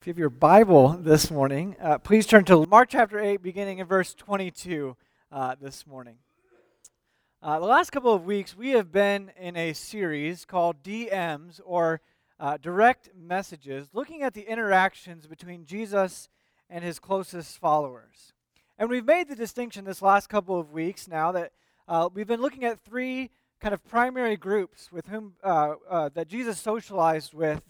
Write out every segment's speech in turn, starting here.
If you have your Bible this morning, uh, please turn to Mark chapter 8, beginning in verse 22 uh, this morning. Uh, the last couple of weeks, we have been in a series called DMs, or uh, Direct Messages, looking at the interactions between Jesus and his closest followers. And we've made the distinction this last couple of weeks now that uh, we've been looking at three kind of primary groups with whom uh, that Jesus socialized with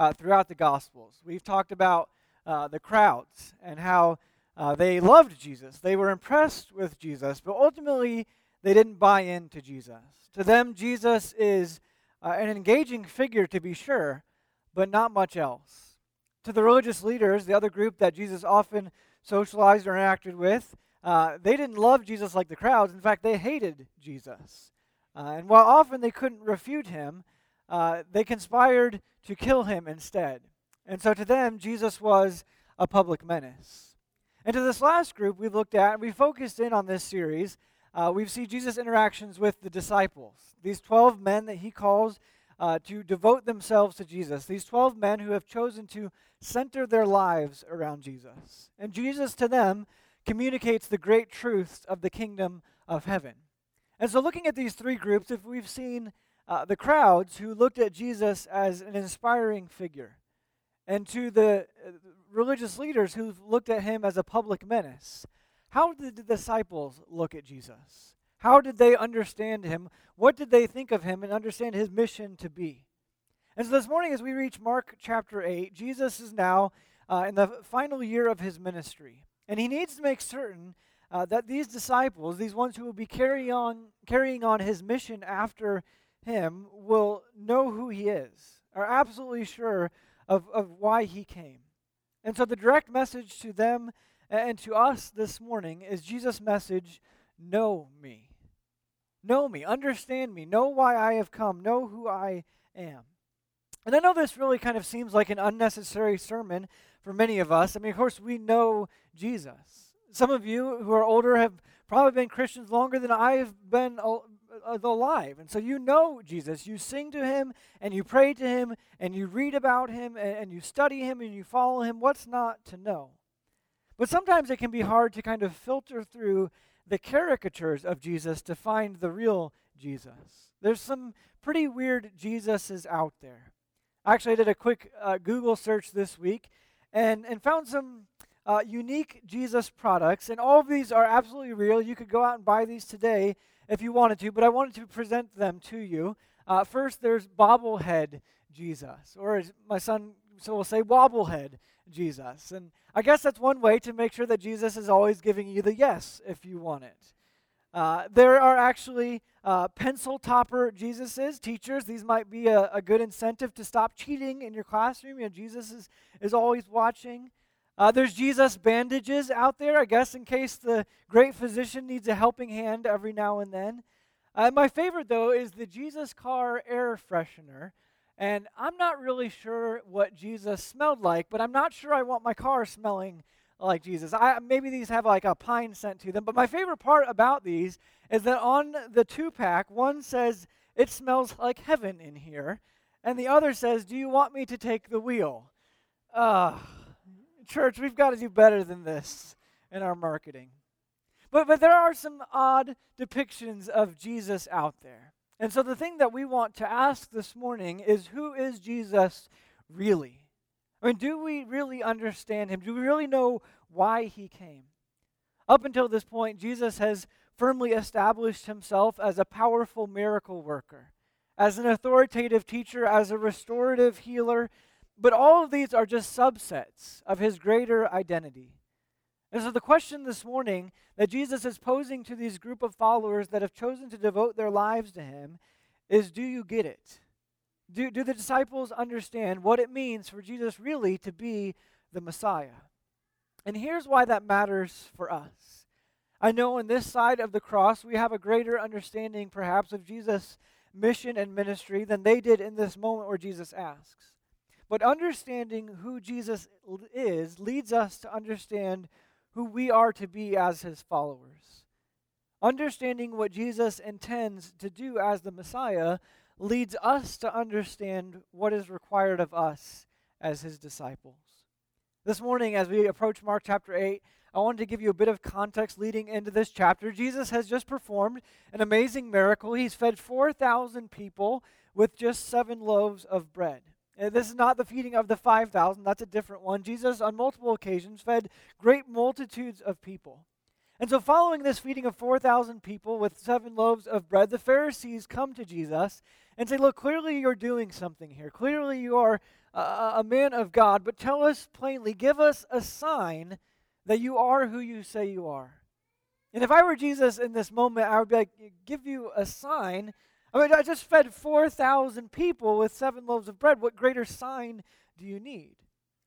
uh, throughout the Gospels. We've talked about uh, the crowds and how uh, they loved Jesus. They were impressed with Jesus, but ultimately they didn't buy into Jesus. To them, Jesus is uh, an engaging figure, to be sure, but not much else. To the religious leaders, the other group that Jesus often socialized or interacted with, uh, they didn't love Jesus like the crowds. In fact, they hated Jesus. Uh, and while often they couldn't refute him, uh, they conspired to kill him instead. And so to them, Jesus was a public menace. And to this last group we looked at, we focused in on this series, uh, we see Jesus' interactions with the disciples, these 12 men that he calls uh, to devote themselves to Jesus, these 12 men who have chosen to center their lives around Jesus. And Jesus to them communicates the great truths of the kingdom of heaven. And so, looking at these three groups, if we've seen uh, the crowds who looked at Jesus as an inspiring figure, and to the uh, religious leaders who looked at him as a public menace. How did the disciples look at Jesus? How did they understand him? What did they think of him and understand his mission to be? And so this morning, as we reach Mark chapter 8, Jesus is now uh, in the final year of his ministry. And he needs to make certain uh, that these disciples, these ones who will be carry on, carrying on his mission after him will know who he is, are absolutely sure of, of why he came. And so the direct message to them and to us this morning is Jesus' message know me. Know me, understand me, know why I have come, know who I am. And I know this really kind of seems like an unnecessary sermon for many of us. I mean, of course, we know Jesus. Some of you who are older have probably been Christians longer than I've been alive. And so you know Jesus. You sing to him and you pray to him and you read about him and, and you study him and you follow him. What's not to know? But sometimes it can be hard to kind of filter through the caricatures of Jesus to find the real Jesus. There's some pretty weird Jesuses out there. Actually, I did a quick uh, Google search this week and, and found some uh, unique Jesus products, and all of these are absolutely real. You could go out and buy these today if you wanted to, but I wanted to present them to you. Uh, first, there's bobblehead Jesus, or as my son so we'll say, wobblehead Jesus. And I guess that's one way to make sure that Jesus is always giving you the yes if you want it. Uh, there are actually uh, pencil topper Jesuses, teachers. These might be a, a, good incentive to stop cheating in your classroom. You know, Jesus is, is always watching. Uh, there's Jesus bandages out there, I guess, in case the great physician needs a helping hand every now and then. Uh, my favorite, though, is the Jesus car air freshener. And I'm not really sure what Jesus smelled like, but I'm not sure I want my car smelling like Jesus. I, maybe these have like a pine scent to them, but my favorite part about these is that on the two pack, one says, It smells like heaven in here, and the other says, Do you want me to take the wheel? Ugh. Church, we've got to do better than this in our marketing. But, but there are some odd depictions of Jesus out there. And so the thing that we want to ask this morning is who is Jesus really? I mean, do we really understand him? Do we really know why he came? Up until this point, Jesus has firmly established himself as a powerful miracle worker, as an authoritative teacher, as a restorative healer, but all of these are just subsets of his greater identity. And so the question this morning that Jesus is posing to these group of followers that have chosen to devote their lives to him is do you get it? Do, do the disciples understand what it means for Jesus really to be the Messiah? And here's why that matters for us. I know on this side of the cross, we have a greater understanding, perhaps, of Jesus' mission and ministry than they did in this moment where Jesus asks. But understanding who Jesus is leads us to understand who we are to be as his followers. Understanding what Jesus intends to do as the Messiah leads us to understand what is required of us as his disciples. This morning, as we approach Mark chapter 8, I wanted to give you a bit of context leading into this chapter. Jesus has just performed an amazing miracle. He's fed 4,000 people with just seven loaves of bread. And this is not the feeding of the 5,000, that's a different one. Jesus, on multiple occasions, fed great multitudes of people. And so, following this feeding of 4,000 people with seven loaves of bread, the Pharisees come to Jesus and say, Look, clearly you're doing something here. Clearly you are a, a man of God, but tell us plainly, give us a sign that you are who you say you are. And if I were Jesus in this moment, I would be like, Give you a sign. I mean, I just fed 4,000 people with seven loaves of bread. What greater sign do you need?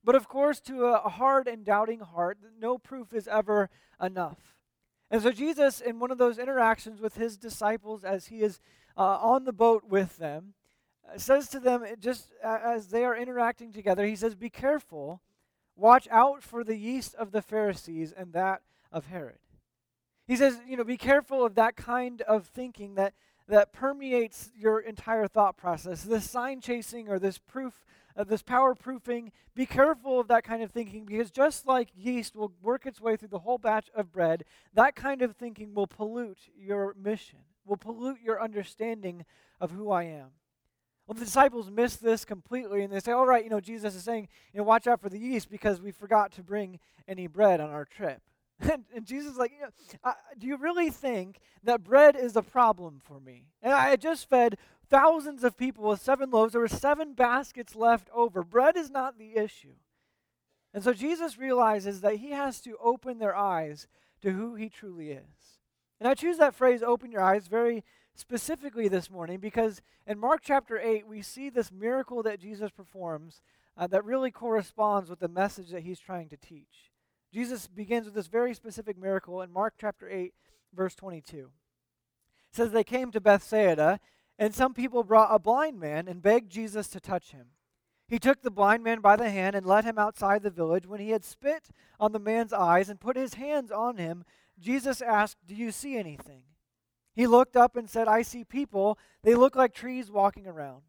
But of course, to a hard and doubting heart, no proof is ever enough. And so, Jesus, in one of those interactions with his disciples as he is uh, on the boat with them, uh, says to them, just as they are interacting together, he says, Be careful, watch out for the yeast of the Pharisees and that of Herod. He says, you know, be careful of that kind of thinking that, that permeates your entire thought process. This sign chasing or this proof of this power proofing, be careful of that kind of thinking because just like yeast will work its way through the whole batch of bread, that kind of thinking will pollute your mission, will pollute your understanding of who I am. Well, the disciples miss this completely and they say, all right, you know, Jesus is saying, you know, watch out for the yeast because we forgot to bring any bread on our trip. And, and Jesus is like, you know, do you really think that bread is a problem for me? And I just fed thousands of people with seven loaves. There were seven baskets left over. Bread is not the issue. And so Jesus realizes that he has to open their eyes to who he truly is. And I choose that phrase, open your eyes, very specifically this morning because in Mark chapter 8, we see this miracle that Jesus performs uh, that really corresponds with the message that he's trying to teach. Jesus begins with this very specific miracle in Mark chapter 8, verse 22. It says, They came to Bethsaida, and some people brought a blind man and begged Jesus to touch him. He took the blind man by the hand and led him outside the village. When he had spit on the man's eyes and put his hands on him, Jesus asked, Do you see anything? He looked up and said, I see people. They look like trees walking around.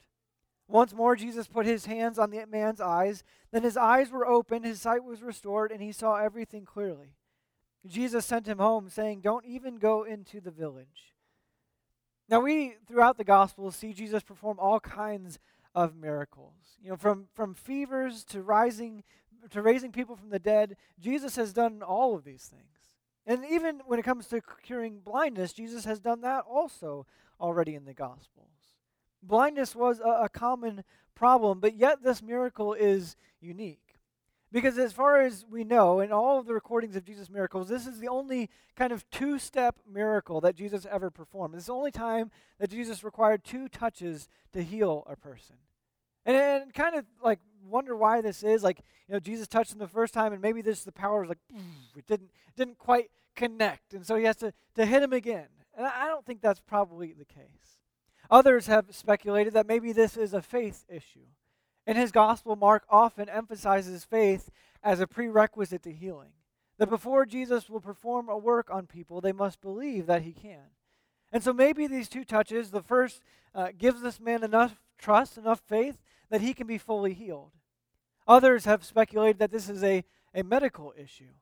Once more, Jesus put his hands on the man's eyes. Then his eyes were opened, his sight was restored, and he saw everything clearly. Jesus sent him home, saying, Don't even go into the village. Now, we, throughout the Gospels, see Jesus perform all kinds of miracles. You know, from, from fevers to rising, to raising people from the dead, Jesus has done all of these things. And even when it comes to curing blindness, Jesus has done that also already in the Gospels. Blindness was a, a common problem, but yet this miracle is unique. Because as far as we know, in all of the recordings of Jesus' miracles, this is the only kind of two step miracle that Jesus ever performed. This is the only time that Jesus required two touches to heal a person. And, and kind of like wonder why this is. Like, you know, Jesus touched him the first time, and maybe this the power was like, it didn't, didn't quite connect. And so he has to, to hit him again. And I don't think that's probably the case. Others have speculated that maybe this is a faith issue. In his gospel, Mark often emphasizes faith as a prerequisite to healing. That before Jesus will perform a work on people, they must believe that he can. And so maybe these two touches, the first uh, gives this man enough trust, enough faith that he can be fully healed. Others have speculated that this is a, a medical issue.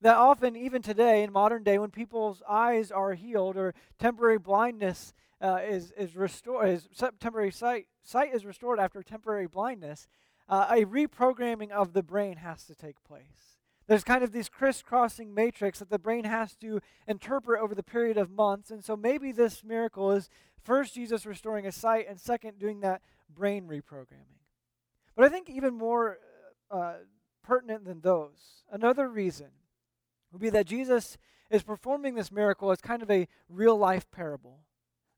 That often, even today in modern day, when people's eyes are healed or temporary blindness uh, is, is restored, his temporary sight, sight is restored after temporary blindness, uh, a reprogramming of the brain has to take place. There's kind of this crisscrossing matrix that the brain has to interpret over the period of months. And so maybe this miracle is first Jesus restoring a sight, and second, doing that brain reprogramming. But I think even more uh, pertinent than those, another reason would be that Jesus is performing this miracle as kind of a real life parable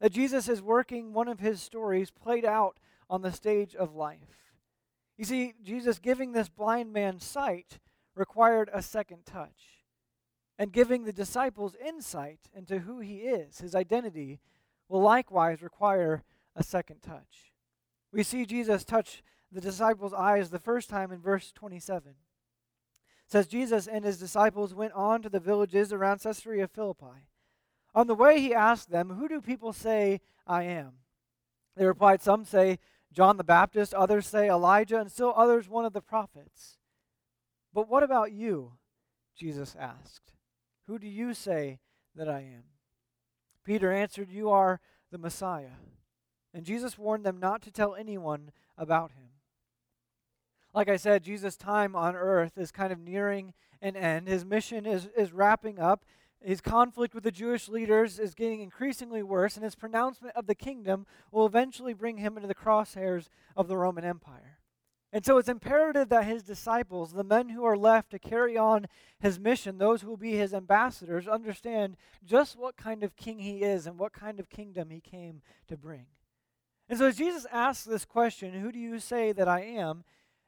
that Jesus is working one of his stories played out on the stage of life. You see, Jesus giving this blind man sight required a second touch. And giving the disciples insight into who he is, his identity, will likewise require a second touch. We see Jesus touch the disciples' eyes the first time in verse 27. It says Jesus and his disciples went on to the villages around Caesarea Philippi. On the way, he asked them, Who do people say I am? They replied, Some say John the Baptist, others say Elijah, and still others one of the prophets. But what about you? Jesus asked. Who do you say that I am? Peter answered, You are the Messiah. And Jesus warned them not to tell anyone about him. Like I said, Jesus' time on earth is kind of nearing an end. His mission is, is wrapping up. His conflict with the Jewish leaders is getting increasingly worse, and his pronouncement of the kingdom will eventually bring him into the crosshairs of the Roman Empire. And so it's imperative that his disciples, the men who are left to carry on his mission, those who will be his ambassadors, understand just what kind of king he is and what kind of kingdom he came to bring. And so as Jesus asks this question, who do you say that I am?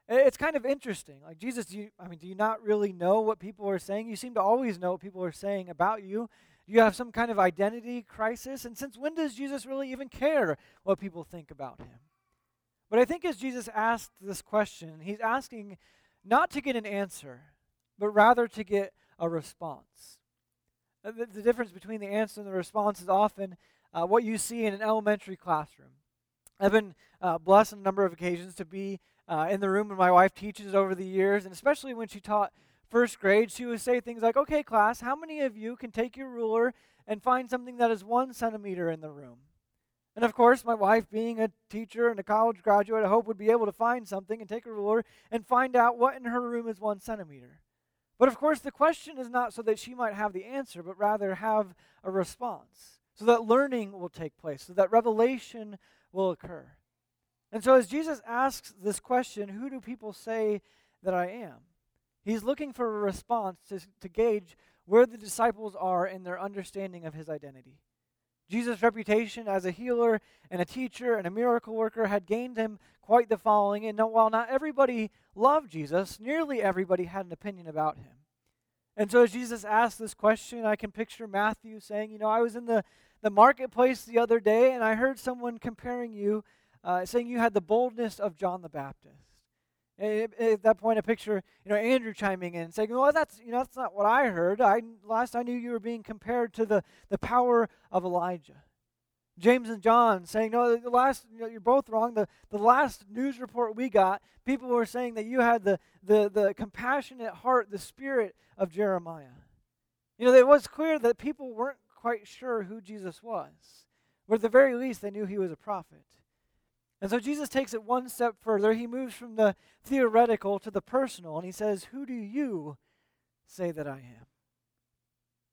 It's kind of interesting. Like Jesus, do you, I mean, do you not really know what people are saying? You seem to always know what people are saying about you. You have some kind of identity crisis, and since when does Jesus really even care what people think about him? But I think as Jesus asked this question, he's asking not to get an answer, but rather to get a response. Uh, the, the difference between the answer and the response is often uh, what you see in an elementary classroom. I've been uh, blessed on a number of occasions to be uh, in the room when my wife teaches over the years, and especially when she taught first grade, she would say things like, Okay, class, how many of you can take your ruler and find something that is one centimeter in the room? And of course, my wife, being a teacher and a college graduate, I hope would be able to find something and take a ruler and find out what in her room is one centimeter. But of course, the question is not so that she might have the answer, but rather have a response, so that learning will take place, so that revelation will occur. And so, as Jesus asks this question, who do people say that I am? He's looking for a response to, to gauge where the disciples are in their understanding of his identity. Jesus' reputation as a healer and a teacher and a miracle worker had gained him quite the following. And while not everybody loved Jesus, nearly everybody had an opinion about him. And so, as Jesus asked this question, I can picture Matthew saying, You know, I was in the, the marketplace the other day and I heard someone comparing you, uh, saying you had the boldness of John the Baptist. At that point, I picture you know Andrew chiming in, saying, "Well, that's you know that's not what I heard. I last I knew you were being compared to the the power of Elijah." James and John saying, "No, the last you know, you're both wrong. The the last news report we got, people were saying that you had the the the compassionate heart, the spirit of Jeremiah." You know, it was clear that people weren't quite sure who Jesus was. But at the very least, they knew he was a prophet. And so Jesus takes it one step further. He moves from the theoretical to the personal, and he says, Who do you say that I am?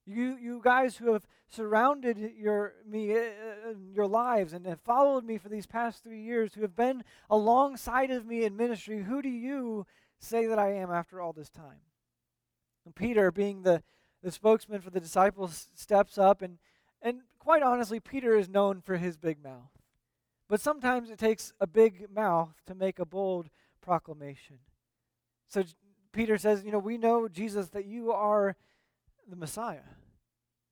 You, you guys who have surrounded your, me, uh, your lives and have followed me for these past three years, who have been alongside of me in ministry, who do you say that I am after all this time? And Peter, being the, the spokesman for the disciples, steps up, and, and quite honestly, Peter is known for his big mouth. But sometimes it takes a big mouth to make a bold proclamation. So Peter says, You know, we know, Jesus, that you are the Messiah.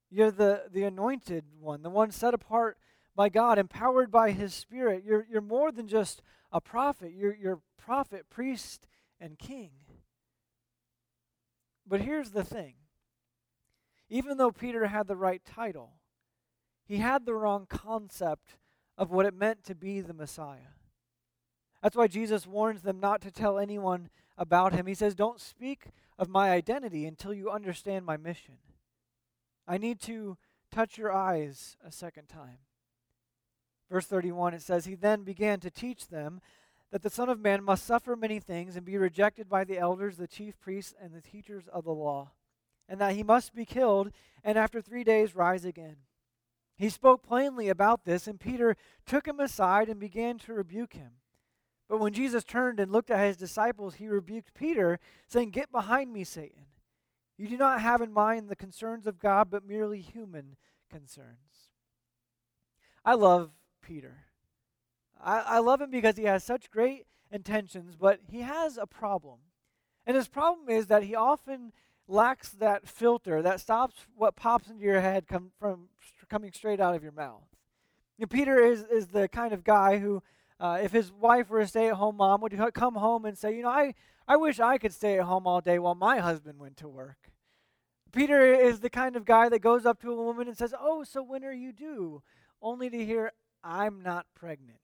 You're the, the anointed one, the one set apart by God, empowered by his Spirit. You're, you're more than just a prophet, you're, you're prophet, priest, and king. But here's the thing even though Peter had the right title, he had the wrong concept of what it meant to be the Messiah. That's why Jesus warns them not to tell anyone about him. He says, Don't speak of my identity until you understand my mission. I need to touch your eyes a second time. Verse 31, it says, He then began to teach them that the Son of Man must suffer many things and be rejected by the elders, the chief priests, and the teachers of the law, and that he must be killed and after three days rise again. He spoke plainly about this, and Peter took him aside and began to rebuke him. But when Jesus turned and looked at his disciples, he rebuked Peter, saying, Get behind me, Satan. You do not have in mind the concerns of God, but merely human concerns. I love Peter. I, I love him because he has such great intentions, but he has a problem. And his problem is that he often lacks that filter that stops what pops into your head come from coming straight out of your mouth. Peter is, is the kind of guy who, uh, if his wife were a stay at home mom, would come home and say, You know, I, I wish I could stay at home all day while my husband went to work. Peter is the kind of guy that goes up to a woman and says, Oh, so when are you due? Only to hear, I'm not pregnant.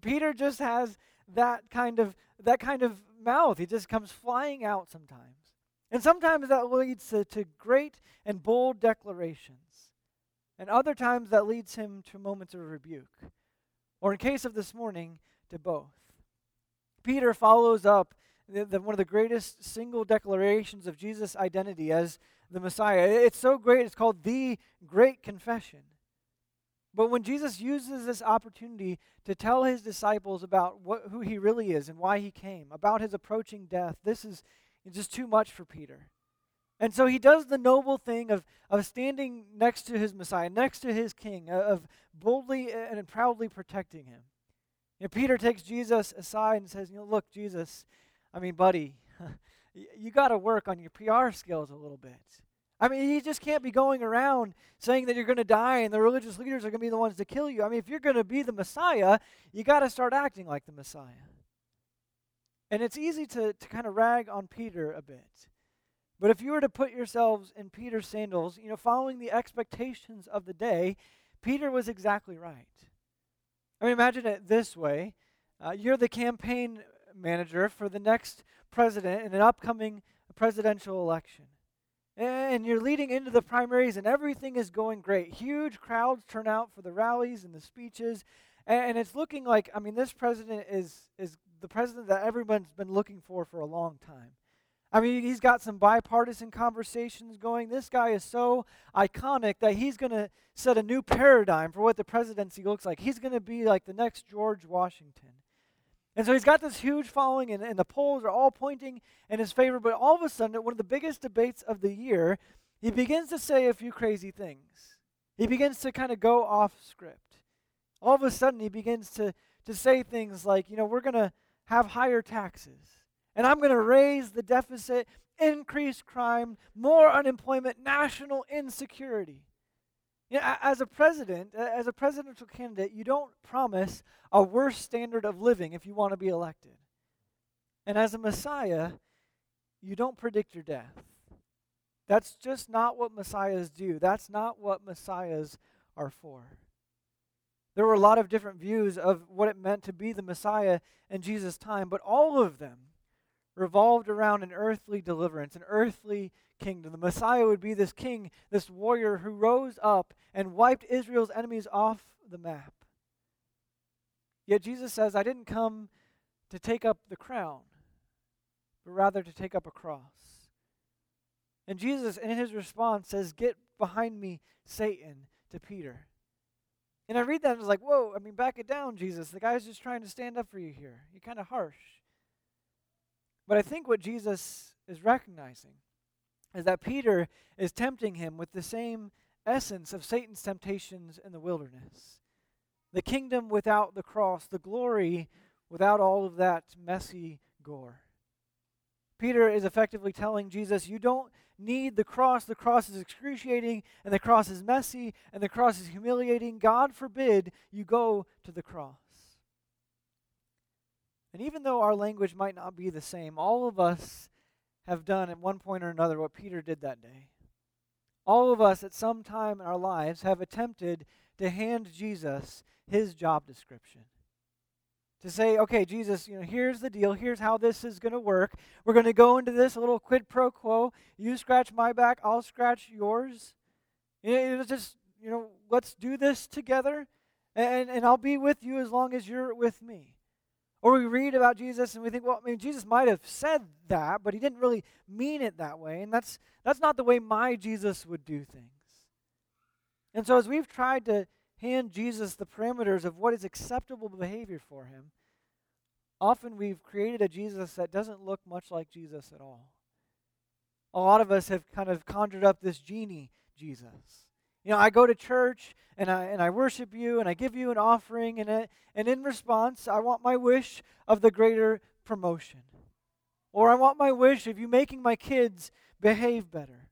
Peter just has that kind of that kind of mouth. He just comes flying out sometimes. And sometimes that leads to, to great and bold declarations. And other times that leads him to moments of rebuke. Or in case of this morning, to both. Peter follows up the, the, one of the greatest single declarations of Jesus' identity as the Messiah. It's so great, it's called the Great Confession. But when Jesus uses this opportunity to tell his disciples about what, who he really is and why he came, about his approaching death, this is just too much for Peter. And so he does the noble thing of, of standing next to his Messiah, next to his king, uh, of boldly uh, and proudly protecting him. Know, Peter takes Jesus aside and says, you know, look, Jesus, I mean, buddy, you got to work on your PR skills a little bit. I mean, you just can't be going around saying that you're going to die and the religious leaders are going to be the ones to kill you. I mean, if you're going to be the Messiah, you got to start acting like the Messiah. And it's easy to, to kind of rag on Peter a bit. But if you were to put yourselves in Peter's sandals, you know, following the expectations of the day, Peter was exactly right. I mean, imagine it this way uh, you're the campaign manager for the next president in an upcoming presidential election. And you're leading into the primaries, and everything is going great. Huge crowds turn out for the rallies and the speeches. And it's looking like, I mean, this president is, is the president that everyone's been looking for for a long time. I mean, he's got some bipartisan conversations going. This guy is so iconic that he's going to set a new paradigm for what the presidency looks like. He's going to be like the next George Washington. And so he's got this huge following, and, and the polls are all pointing in his favor. But all of a sudden, at one of the biggest debates of the year, he begins to say a few crazy things. He begins to kind of go off script. All of a sudden, he begins to, to say things like, you know, we're going to have higher taxes and I'm going to raise the deficit, increase crime, more unemployment, national insecurity. You know, as a president, as a presidential candidate, you don't promise a worse standard of living if you want to be elected. And as a Messiah, you don't predict your death. That's just not what Messiahs do. That's not what Messiahs are for. There were a lot of different views of what it meant to be the Messiah in Jesus' time, but all of them revolved around an earthly deliverance, an earthly kingdom. The Messiah would be this king, this warrior who rose up and wiped Israel's enemies off the map. Yet Jesus says, I didn't come to take up the crown, but rather to take up a cross. And Jesus, in his response, says, Get behind me, Satan, to Peter. And I read that and I was like, Whoa, I mean, back it down, Jesus. The guy's just trying to stand up for you here. You're kind of harsh. But I think what Jesus is recognizing is that Peter is tempting him with the same essence of Satan's temptations in the wilderness the kingdom without the cross, the glory without all of that messy gore. Peter is effectively telling Jesus, You don't need the cross. The cross is excruciating, and the cross is messy, and the cross is humiliating. God forbid you go to the cross. And even though our language might not be the same, all of us have done at one point or another what Peter did that day. All of us at some time in our lives have attempted to hand Jesus his job description. To say, okay, Jesus, you know, here's the deal. Here's how this is going to work. We're going to go into this a little quid pro quo. You scratch my back, I'll scratch yours. It was just, you know, let's do this together, and, and I'll be with you as long as you're with me. Or we read about Jesus and we think, well, I mean, Jesus might have said that, but he didn't really mean it that way. And that's, that's not the way my Jesus would do things. And so, as we've tried to hand Jesus the parameters of what is acceptable behavior for him, often we've created a Jesus that doesn't look much like Jesus at all. A lot of us have kind of conjured up this genie Jesus. You know, I go to church and I, and I worship you and I give you an offering, and, a, and in response, I want my wish of the greater promotion. Or I want my wish of you making my kids behave better.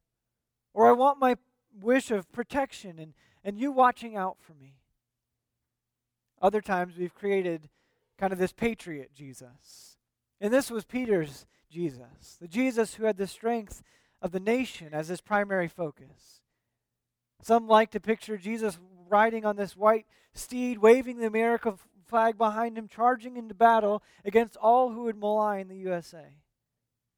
Or I want my wish of protection and, and you watching out for me. Other times we've created kind of this patriot Jesus. And this was Peter's Jesus, the Jesus who had the strength of the nation as his primary focus. Some like to picture Jesus riding on this white steed, waving the America flag behind him, charging into battle against all who would malign the USA.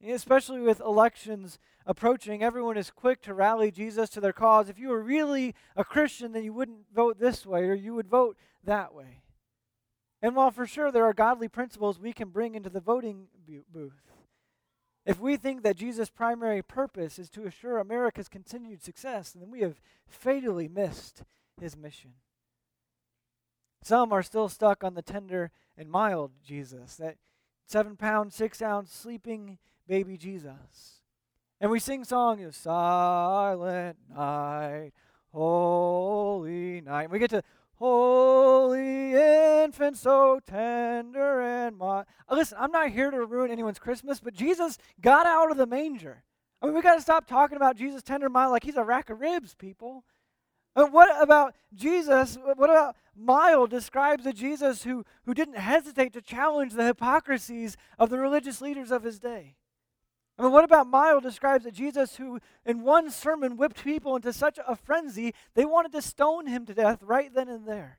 Especially with elections approaching, everyone is quick to rally Jesus to their cause. If you were really a Christian, then you wouldn't vote this way or you would vote that way. And while for sure there are godly principles we can bring into the voting booth, if we think that Jesus' primary purpose is to assure America's continued success, then we have fatally missed his mission. Some are still stuck on the tender and mild Jesus, that seven pound, six ounce sleeping baby Jesus. And we sing songs, of Silent Night, Holy Night. We get to Holy infant, so tender and mild. Uh, listen, I'm not here to ruin anyone's Christmas, but Jesus got out of the manger. I mean, we got to stop talking about Jesus tender mild like he's a rack of ribs, people. And what about Jesus? What about mild describes a Jesus who, who didn't hesitate to challenge the hypocrisies of the religious leaders of his day? I mean, what about mild describes a Jesus who, in one sermon, whipped people into such a frenzy they wanted to stone him to death right then and there?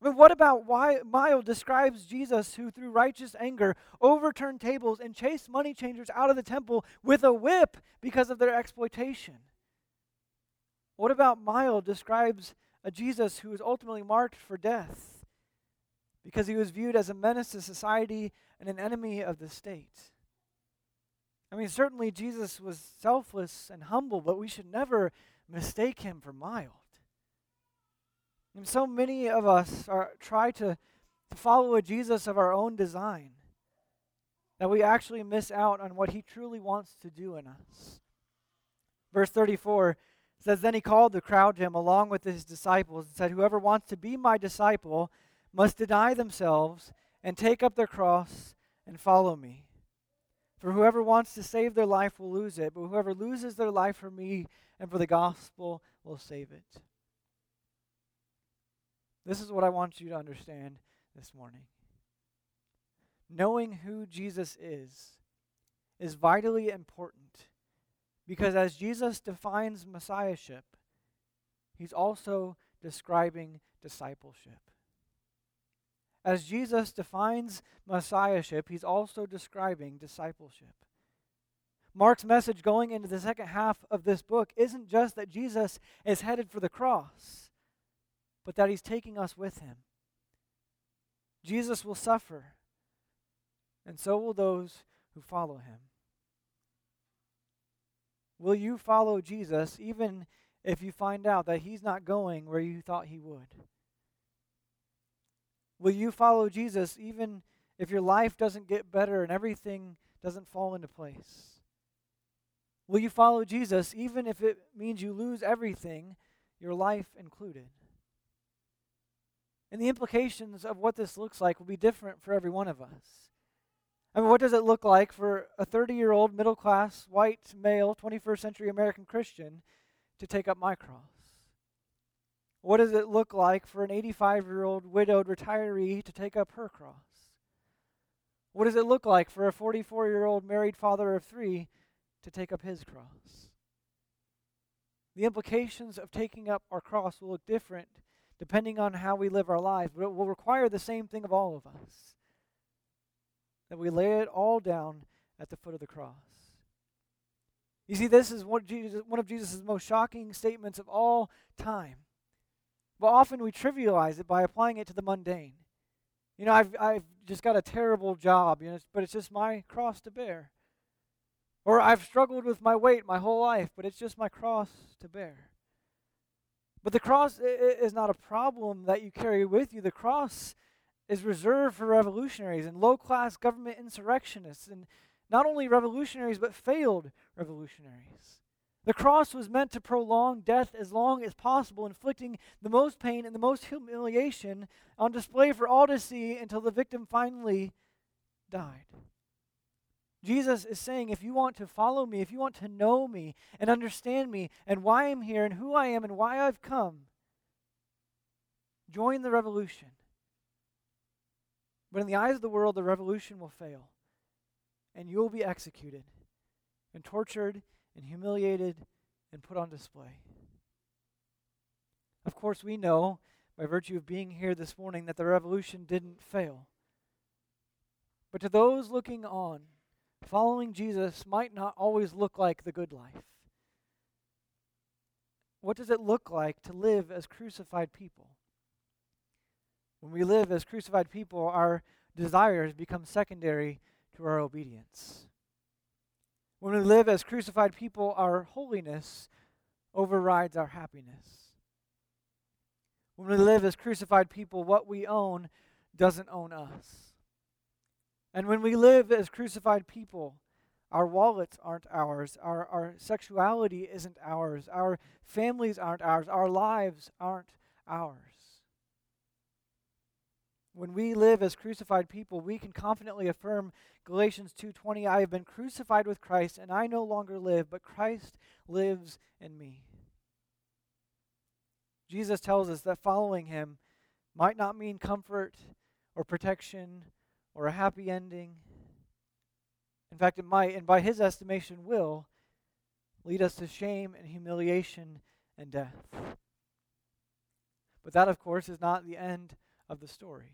I mean, what about why mild describes Jesus who, through righteous anger, overturned tables and chased money changers out of the temple with a whip because of their exploitation? What about mild describes a Jesus who was ultimately marked for death because he was viewed as a menace to society and an enemy of the state? I mean, certainly Jesus was selfless and humble, but we should never mistake him for mild. And so many of us are try to, to follow a Jesus of our own design that we actually miss out on what he truly wants to do in us. Verse 34 says, Then he called the crowd to him along with his disciples and said, Whoever wants to be my disciple must deny themselves and take up their cross and follow me. For whoever wants to save their life will lose it, but whoever loses their life for me and for the gospel will save it. This is what I want you to understand this morning. Knowing who Jesus is is vitally important because as Jesus defines messiahship, he's also describing discipleship. As Jesus defines messiahship, he's also describing discipleship. Mark's message going into the second half of this book isn't just that Jesus is headed for the cross, but that he's taking us with him. Jesus will suffer, and so will those who follow him. Will you follow Jesus even if you find out that he's not going where you thought he would? Will you follow Jesus even if your life doesn't get better and everything doesn't fall into place? Will you follow Jesus even if it means you lose everything, your life included? And the implications of what this looks like will be different for every one of us. I mean, what does it look like for a 30 year old, middle class, white, male, 21st century American Christian to take up my cross? What does it look like for an 85 year old widowed retiree to take up her cross? What does it look like for a 44 year old married father of three to take up his cross? The implications of taking up our cross will look different depending on how we live our lives, but it will require the same thing of all of us that we lay it all down at the foot of the cross. You see, this is one, of Jesus' most shocking statements of all time. But often we trivialize it by applying it to the mundane. You know, I've, I've just got a terrible job, you know, but it's just my cross to bear. Or I've struggled with my weight my whole life, but it's just my cross to bear. But the cross is not a problem that you carry with you. The cross is reserved for revolutionaries and low class government insurrectionists, and not only revolutionaries, but failed revolutionaries. The cross was meant to prolong death as long as possible, inflicting the most pain and the most humiliation on display for all to see until the victim finally died. Jesus is saying, if you want to follow me, if you want to know me and understand me and why I'm here and who I am and why I've come, join the revolution. But in the eyes of the world, the revolution will fail, and you will be executed and tortured and humiliated and put on display. Of course, we know by virtue of being here this morning, that the revolution didn't fail. But to those looking on, following Jesus might not always look like the good life. What does it look like to live as crucified people? When we live as crucified people, our desires become secondary to our obedience. When we live as crucified people, our holiness overrides our happiness. When we live as crucified people, what we own doesn't own us. And when we live as crucified people, our wallets aren't ours. Our, our sexuality isn't ours. Our families aren't ours. Our lives aren't ours. When we live as crucified people, we can confidently affirm Galatians 2:20, I have been crucified with Christ and I no longer live, but Christ lives in me. Jesus tells us that following him might not mean comfort or protection or a happy ending. In fact, it might, and by his estimation, will lead us to shame and humiliation and death. But that, of course, is not the end of the story.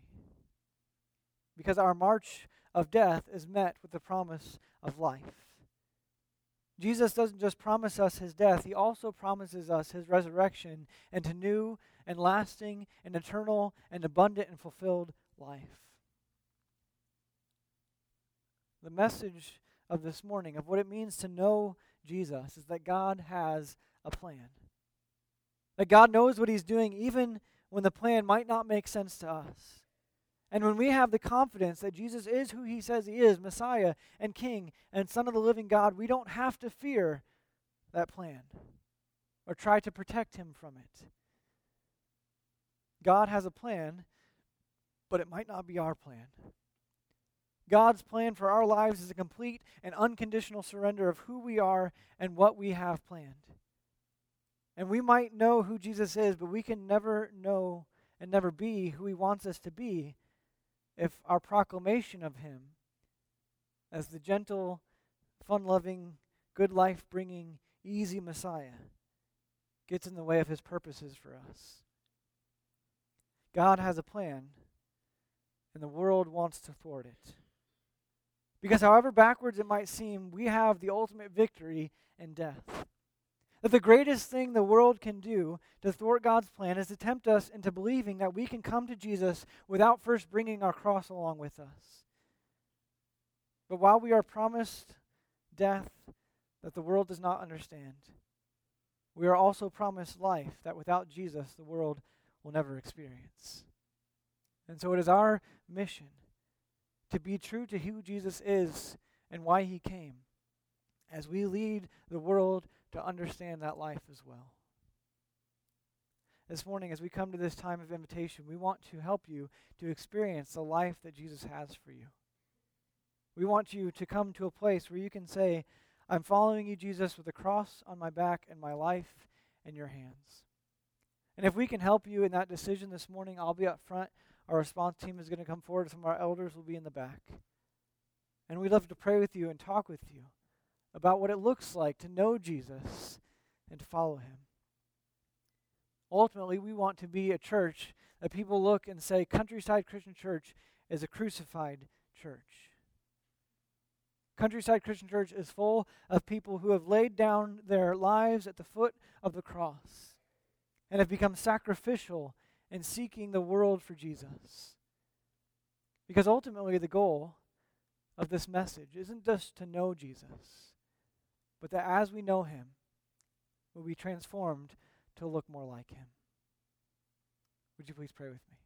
Because our march of death is met with the promise of life. Jesus doesn't just promise us his death, he also promises us his resurrection into new and lasting and eternal and abundant and fulfilled life. The message of this morning, of what it means to know Jesus, is that God has a plan. That God knows what he's doing even when the plan might not make sense to us. And when we have the confidence that Jesus is who he says he is, Messiah and King and Son of the living God, we don't have to fear that plan or try to protect him from it. God has a plan, but it might not be our plan. God's plan for our lives is a complete and unconditional surrender of who we are and what we have planned. And we might know who Jesus is, but we can never know and never be who he wants us to be if our proclamation of him as the gentle, fun loving, good life bringing, easy Messiah gets in the way of his purposes for us. God has a plan, and the world wants to thwart it. Because, however backwards it might seem, we have the ultimate victory in death. That the greatest thing the world can do to thwart God's plan is to tempt us into believing that we can come to Jesus without first bringing our cross along with us. But while we are promised death that the world does not understand, we are also promised life that without Jesus the world will never experience. And so it is our mission to be true to who Jesus is and why he came as we lead the world to understand that life as well. This morning, as we come to this time of invitation, we want to help you to experience the life that Jesus has for you. We want you to come to a place where you can say, I'm following you, Jesus, with a cross on my back and my life in your hands. And if we can help you in that decision this morning, I'll be up front. Our response team is going to come forward. Some of our elders will be in the back. And we'd love to pray with you and talk with you about what it looks like to know Jesus and to follow him. Ultimately, we want to be a church that people look and say, Countryside Christian Church is a crucified church. Countryside Christian Church is full of people who have laid down their lives at the foot of the cross and have become sacrificial in seeking the world for Jesus. Because ultimately, the goal of this message isn't just to know Jesus but that as we know him, we'll be transformed to look more like him. Would you please pray with me?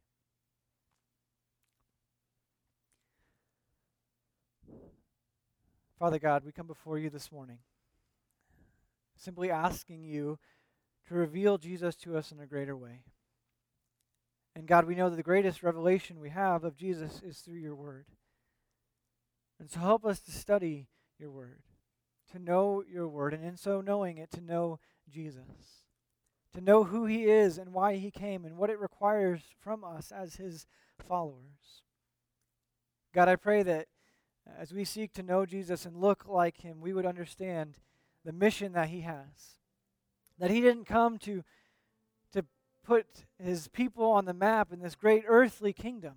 Father God, we come before you this morning, simply asking you to reveal Jesus to us in a greater way. And God, we know that the greatest revelation we have of Jesus is through your word. And so help us to study your word to know your word, and in so knowing it, to know Jesus. To know who he is and why he came and what it requires from us as his followers. God, I pray that as we seek to know Jesus and look like him, we would understand the mission that he has. That he didn't come to, to put his people on the map in this great earthly kingdom,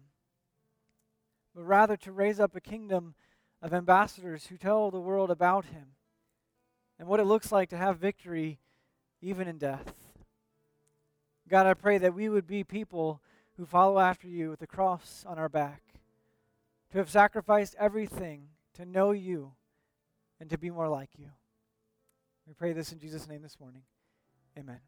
but rather to raise up a kingdom of ambassadors who tell the world about him and what it looks like to have victory even in death. God, I pray that we would be people who follow after you with the cross on our back, to have sacrificed everything to know you and to be more like you. We pray this in Jesus' name this morning. Amen.